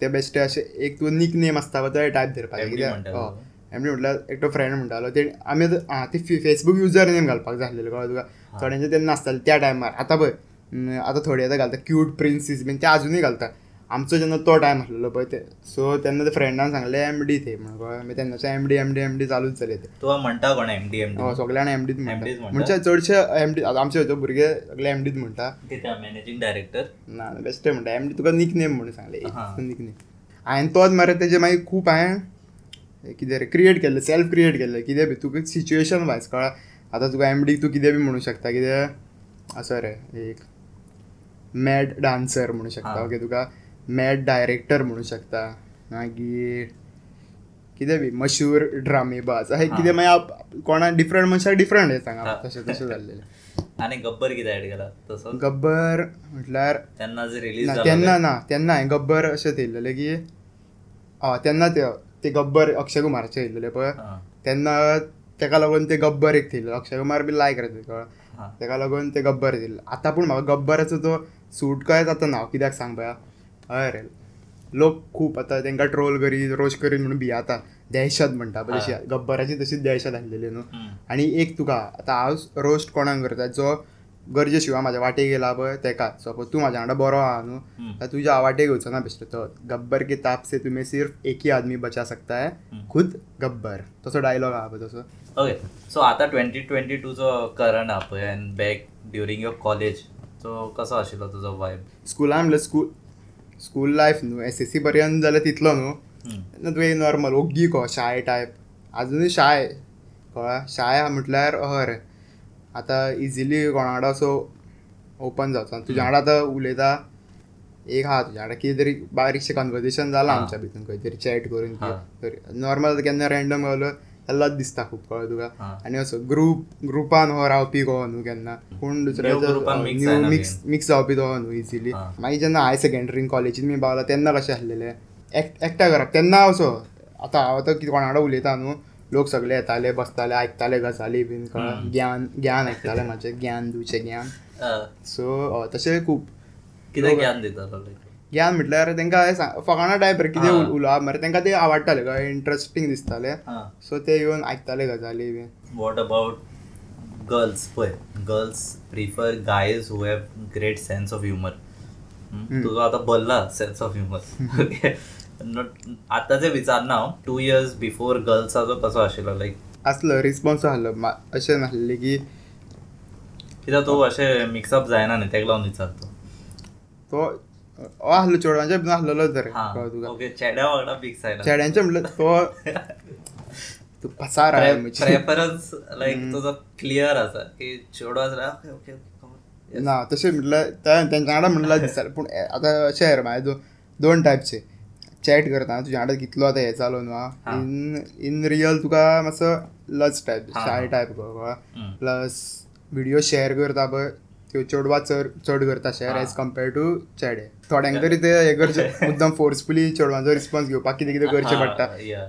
ते बेश्टे अशे एक तुका निक नेम आसता पळय तो टायप धरपाक MD कित्याक. हय एम डी म्हटल्यार एकटो फ्रेंड म्हणटालो ते आमी आं ते फेसबूक युजर नेम घालपाक जाय आसलेलो कळ्ळें तुका थोड्यांचे तेन्ना आसताले त्या टायमार आतां पळय आतां थोडे आतां घालता क्यूट प्रिन्सीस बीन ते अजुनूय घालता आमचो जेन्ना तो टायम आसलेलो पळय ते. सो तेन्ना ते फ्रेंडान सांगलें एम डी थंय म्हणून कळ्ळें मागीर तेन्नाचे M D M D M D चालूच जाले ते. तुका म्हणटा कोण एम डी एम डी सगळ्यान एम डीच म्हणटा म्हणटा? म्हणजे चडशे एम डी आमचे हेचो भुरगे सगळे एम डीच म्हणटा मॅनेजिंग डायरेक्टर ना बेश्टे म्हणटा एम डी तुका निक नेम म्हणून सांगले. निक नेम हांवें तोच मरे तेजे मागीर खूब हांवें कितें रे क्रिएट केल्ले सेल्फ क्रिएट केल्ले कितें बी तुका सिच्युएशन वायज कळ्ळा आतां तुका एम डी तूं कितें बी म्हणूं शकता कितें असो रे एक मॅड डान्सर म्हणूं शकता. ओके तुका मॅड डायरेक्टर म्हणूं शकता. मागीर कितें बी मशहूर ड्रामेबाज अशें. कितें मागीर आप- कोणा डिफरंट मनशाक डिफरंट हे सांगा. तशें तशें जाल्लेलें आणि गब्बर किती ऍड केला? तसं? गब्बर म्हटल्यार त्यांना जे रिलीज तेन्ना ना तेन्ना हांवें गब्बर अशें थेयल्लेलें की हय तेन्ना ते ते गब्बर अक्षय कुमाराचे येयल्लेले पळय तेन्ना तेका लागून ते गब्बर एक थेयल्लो अक्षय कुमार बी लायक रे कळ्ळें. तेका लागून ते गब्बर दिल्लो आतां पूण म्हाका गब्बराचो तो सूट काय जाता ना कित्याक सांग पळया हय रे. लोक खूब आतां तांकां ट्रोल करीत रोस्ट करीत म्हणून भियाता दहशत म्हणटा पळय तशी गब्बराची तशीच दहशत आसलेली न्हू. आनी एक तुका आतां हांव रोस्ट कोणाक करता? जो गरजे शिवाय म्हाज्या वाटेक गेला पळय तेका. सपोज तूं म्हाज्या वांगडा बरो आहा न्हू. तर तुझ्या आवाटे घेवचो ना बेश्टो तो. गब्बर के ताप से तुम्हें सिर्फ एक ही आदमी बचा सकता है खुद गब्बर. तसो डायलॉग आहा पळय तसो. ओके सो आता ट्वेंटी ट्वेंटी टूचो करंट आहा पळय and back during your college so कसो आशिल्लो तुजो वायब स्कुलान म्हणल्यार स्कूल स्कूल लायफ न्हू एस एस सी पर्यंत जाल्यार तितलो न्हू तेन्ना तुवें नॉर्मल ओग्गी कहो शाय टायप आजुनूय शाय कळ्ळा शाय आहा म्हटल्यार हय रे आतां इजिली कोणा वांगडा असो ओपन जावचो तुज्या वांगडा आतां उलयता एक आहा तुज्या वांगडा कितें तरी बारीकशें कन्वर्सेशन जालां. आमच्या भितून खंय तरी चॅट करून. नॉर्मल केन्ना रँडम गावलो जाल्यार दिसता खूब कळ्ळें तुका. आनी असो ग्रुप ग्रुपान हो रावपी कहो न्हू केन्ना कोण mix न्यू मिक्स मिक्स जावपी तो न्हू इजिली. मागीर जेन्ना हाय सेकंडरीन कॉलेजीन बी पावला तेन्ना कशें आसलेलें एक एकट्या घराक तेन्ना असो आतां हांव आतां कितें कोणा वांगडा उलयता न्हू लोक सगळे येताले बसताले आयकताले गजाली बीन कळ्ळें ज्ञान ज्ञान आयकताले म्हाजें ज्ञान दिवचें ज्ञान सो तशें खूब कितें ज्ञान दितालो ज्ञान म्हटल्यार तांकां हांवें सांग फकाणा टायप रे कितें. उल- उलोवप मरे तांकां ते आवडटालें कळ्ळें इंट्रस्टींग दिसतालें. हां. सो ते येवन आयकताले गजाली बीन वॉट अबाउट गर्ल्स पळय girls prefer guys who have great sense of humour तुजो आतां भरला सेन्स ऑफ ह्युमर ओके आतांचे विचारना हांव टू इयर्स बिफोर गर्ल्साचो कसो आशिल्लो लायक आसलो रिस्पॉन्स आसलो अशें नासलें की कित्याक तूं अशें मिक्सअप जायना न्ही तेका लागून विचारतो. तो आसलो चेडवांच्या भितर आसलेलो तर हां कळ्ळें तुका चेड्या वांगडा मिक्स जायना चेड्यांचे म्हटल्यार तो तू पसार आहे प्रेफरन्स लायक तुजो क्लियर आसा की चेडो आसा ओके ना तशें म्हटल्यार तेंच्या वांगडा म्हणल्यार दिसतालें पूण आतां अशें रे म्हाजे दोन टायपचे चॅट करता तुज्या वांगडा कितलो आतां हें चालू न्हू. इन इन रियल तुका मातसो लज टायप शाय. टायप कळ्ळें. प्लस व्हिडिओ शेअर करता पळय त्यो चेडवा चड चड करता शेअर. एज कंपेअर टू चेडे थोड्यांक तरी ते हे करचे [LAUGHS] मुद्दम फोर्सफुली चेडवांचो रिस्पॉन्स घेवपाक कितें कितें करचें पडटा.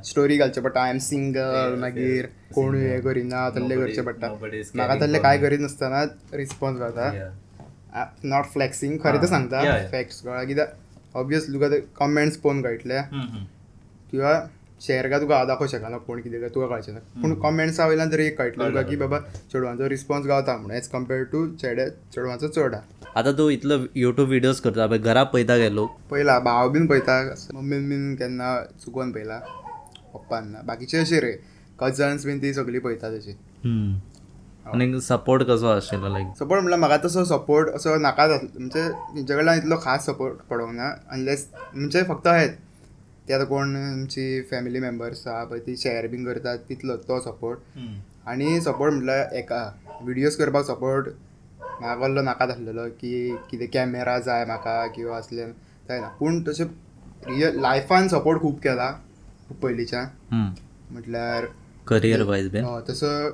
स्टोरी घालचें पडटा आय एम सिंगल मागीर. कोण हे. करिना तल्ले करचें पडटा म्हाका तल्ले काय me. करीत नासतना रिस्पॉन्स गावता. नॉट फ्लॅक्सिंग खरें. तर सांगता. फॅक्ट्स कळ्ळा कित्याक ऑब्वियसली तुका ते कमेंट्स पळोवन कळटले. किंवा शेअर काय तुका हांव दाखोवं शकना कोण कितें काय तुका कळचें ना. पूण कमेंट्सा वयल्यान तरी एक कळटलें तुका की बाबा चेडवांचो रिस्पॉन्स गावता म्हणून एज कंपेअर टू चेडे चेडवांचो चड. आहा आतां तूं इतलो युट्यूब विडियोज करता पळय घरा पळयता गे लोक? पयला भाव बीन पळयता मम्मीन बीन केन्ना चुकोवन पयला पप्पान. ना बाकीचे अशे रे कजन्स बीन ती सगळीं पळयता तशी. आनी सपोर्ट कसो आशिल्लो लायक सपोर्ट म्हटल्यार म्हाका तसो सपोर्ट असो नाका म्हणजे तेंच्या कडल्यान इतलो खास सपोर्ट पडोंक ना अनलेस म्हणजे फक्त हेत ते आतां कोण आमची फॅमिली मेंबर्स आहा पळय ती शेअर बीन करतात तितलो तो सपोर्ट आनी सपोर्ट म्हटल्यार एका विडियोज करपाक सपोर्ट म्हाका नाका आसलेलो की कितें कॅमेरा जाय म्हाका किंवा असलें जायना. पूण तशें रियल लायफान सपोर्ट खूब केला खूब पयलींच्यान म्हटल्यार करियर वायज हय तसं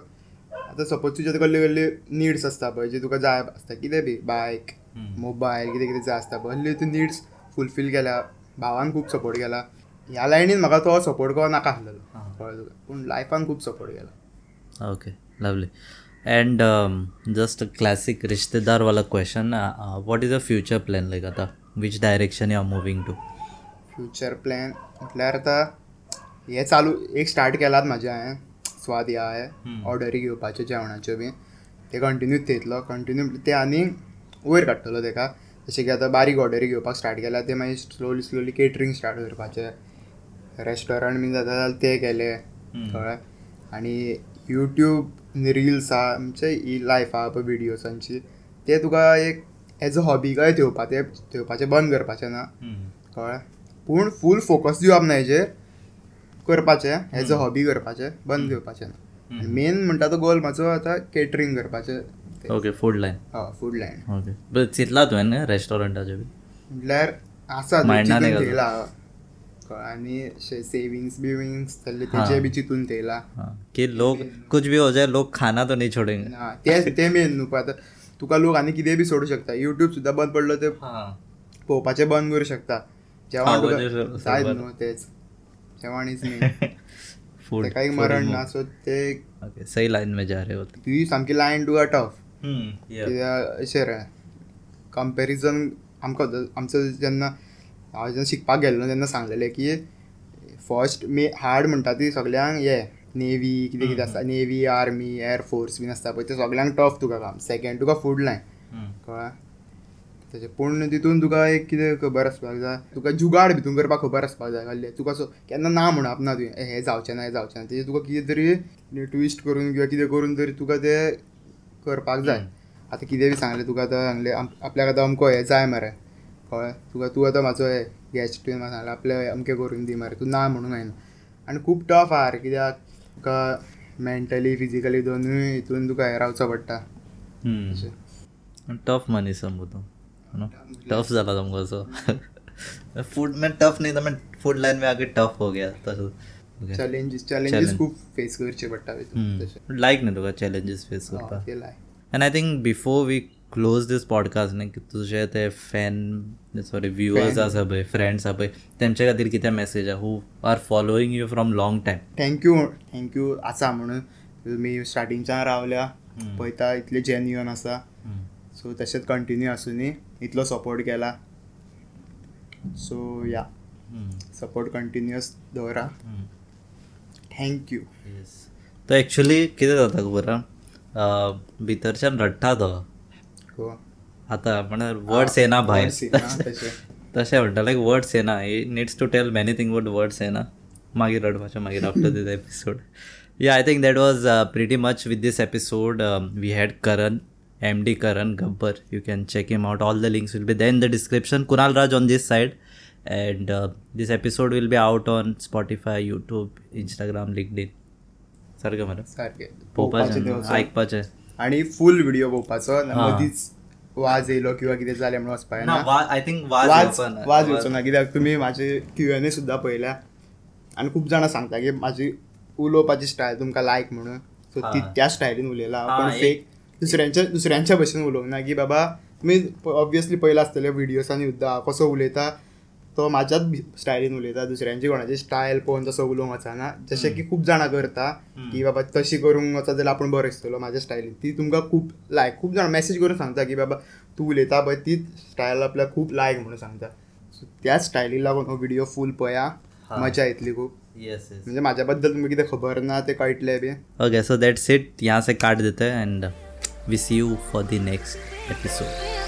आतां सपोज तुजे कसले कसले निड्स आसता पळय जे तुका जाय आसता कितें बी बायक मोबायल कितें कितें जाय आसता पळय असले तूं निड्स फुलफील केल्या भावान खूप सपोर्ट केला. ह्या लायनीन म्हाका तो सपोर्ट को नाका आसलेलो. कळ्ळें तुका पूण लायफान खूप सपोर्ट केला. Okay lovely and just classic रिश्तेदार वाला question what is a future plan like आता which direction you are moving to future plan म्हटल्यार आतां हे चालू एक स्टार्ट केलात म्हाजें हांवें स्वाद ह्या हांवें ऑर्डरी घेवपाच्यो जेवणाच्यो बी. ते कंटिन्यू थेयतलो कंटिन्यू ते आनी वयर काडटलो तेका जशें की आतां बारीक ऑर्डरी घेवपाक स्टार्ट केला ते मागीर स्लोली स्लोली केटरींग स्टार्ट करपाचें रेस्टॉरंट बीन जाता जाल्यार ते केले. कळ्ळें आनी यूट्यूब रिल्स आहा आमचे ही लायफ आहा पळय विडियोसांची ते तुका एक एज अ हॉबी काय ठेवपा ते ठेवपाचें बंद करपाचें ना. कळ्ळें पूण फूल फोकस दिवप ना हेजेर करपाचें एज अ हॉबी करपाचें बंद घेवपाचें ना. मेन म्हणटा तो गोल म्हाजो आतां केटरींग करपाचें. ओके फूड लायन हय फूड लायन ओके चिंतला तुवें रेस्टॉरंटाचे बी? म्हटल्यार आसा चिंतून आनी सेविंग्स बिविंग्स जाल्ले तेजे बी चिंतून थेयला हाँ. कि लोग कुछ भी हो जाए लोग खाना तो नहीं छोड़ेंगे. ना, ते ते मेन न्हू आतां तुका लोक आनी कितेंय बी सोडूं शकता. युट्यूब सुद्दां बंद पडलो [LAUGHS] ते हाँ. पळोवपाचें बंद करूं शकता. जेवण तुका जायत. न्हू तेच. जेवण इज मेन फूड एक मरण ना सो ते ओके सही लाइन में जा रहे हो ती सामकी लायन तुका टफ हम्म कित्याक अशें रे कंपेरिजन आमकां होता- आमचो जेन्ना हांव जेन्ना शिकपाक गेल्लो तेन्ना सांगलेलें की फर्स्ट मे हार्ड म्हणटा ती सगल्यांक हे नेवी कितें कितें आसता नेवी आर्मी एअरफोर्स बीन आसता पळय ते सगल्यांक टफ तुका काम. सेकेंड तुका फूड लायन. कळ्ळें? तेजे पूण तितून तुका एक कितें खबर आसपाक जाय तुका जुगाड भितून करपाक खबर आसपाक जाय कसलें तुका सो केन्ना ना म्हणप ना तुवें हें जावचें ना हें जावचें ना. तेजें तुका कितें तरी ट्विस्ट करून किंवा कितें करून तरी तुका तें करपाक जाय. आतां कितें बी सांगलें तुका आतां सांगलें आपल्याक आतां अमको हें जाय मरे. कळ्ळें तुका तूं आतां म्हाजो हे गॅस्ट तुवें म्हाका सांगलें आपलें अमकें करून दी मरे. तूं ना म्हणूंक जायना आनी खूब टफ आहा रे कित्याक? तुका मेंटली फिजिकली दोनूय हितून तुका हें रावचो पडटा. टफ मनी समू तो टफ जाला तुमको असो फूड में टफ नहीं था मैं फूड लाइन में आके टफ हो गया तसो. चॅलेंजीस चॅलेंजीस खूब फेस करचे पडटा लायक न्ही तुका चॅलेंजीस फेस करपाक and I think before we close this podcast न्ही की तुजे ते फॅन सॉरी व्ह्युअर्स आसा पळय फ्रेंड्स आसा पळय तेमचे खातीर कितें मॅसेज आहा? Who are following you from long time thank you thank you आसा म्हणून. तुमी स्टार्टिंगच्यान रावल्या. पळयता इतले जेन्युअन आसा. सो तशेंच कंटिन्यू आसुनी. इतलो सपोर्ट केला. सो या सपोर्ट कंटिन्युअस दवरा. थँक्यू तो एक्चुली कितें जाता खबर आहा भितरच्यान रडटा तो. गो आतां म्हळ्यार वर्ड्स येना भायर तशें म्हणटा लायक वर्ड्स येना he needs to tell many thing but words येना मागीर रडपाचें मागीर आफ्टर दीस एपिसोड या I think that was pretty much with this episode we had Karan M D Karan Gabbar you can check him out all the links will be then the description Kunal Raj on this side and this episode will be out on Spotify YouTube Instagram LinkedIn सारकें मरे सारकें पळोवपाचें देवचो. आयकपाचें आनी फूल video पळोवपाचो हा. मदींच वाज येयलो किंवा कितें जालें म्हणून वचपाक ना ना. आय थिंक वाज वाज येवचो ना. कित्याक तुमी म्हाजे क्यू एन ए सुद्दां पळयल्या आनी खूब जाणां सांगता की म्हाजी उलोवपाची स्टायल तुमकां लायक म्हणून. सो ती. त्या स्टायलीन उलयला. पण एक- फेक दुसऱ्यांच्या दुसऱ्यांच्या भशेन उलोवंक ना की बाबा तुमी ऑब्वियसली पयला आसतले विडियोसांनी सुद्दां कसो उलयता तो म्हाज्याच स्टायलीन उलयता. दुसऱ्यांची कोणाची स्टायल पळोवन तसो उलोवंक वचना जशें की खूब जाणां करता की बाबा तशी करूंक वचत जाल्यार आपूण बरो दिसतलो म्हाज्या स्टायलीन ती तुमकां खूब लायक खूब जाणां मेसेज करून सांगता की बाबा तूं उलयता पळय तीच स्टायल आपल्याक खूब लायक म्हणून सांगता. सो त्याच स्टायलीक लागून हो व्हिडिओ फूल पळया. मजा येतली खूब येस येस म्हणजे म्हाज्या बद्दल तुमकां कितें खबर ना ते कळटलें बी. Okay, so that's it. यहाँ से काट देते and we see you for the next episode.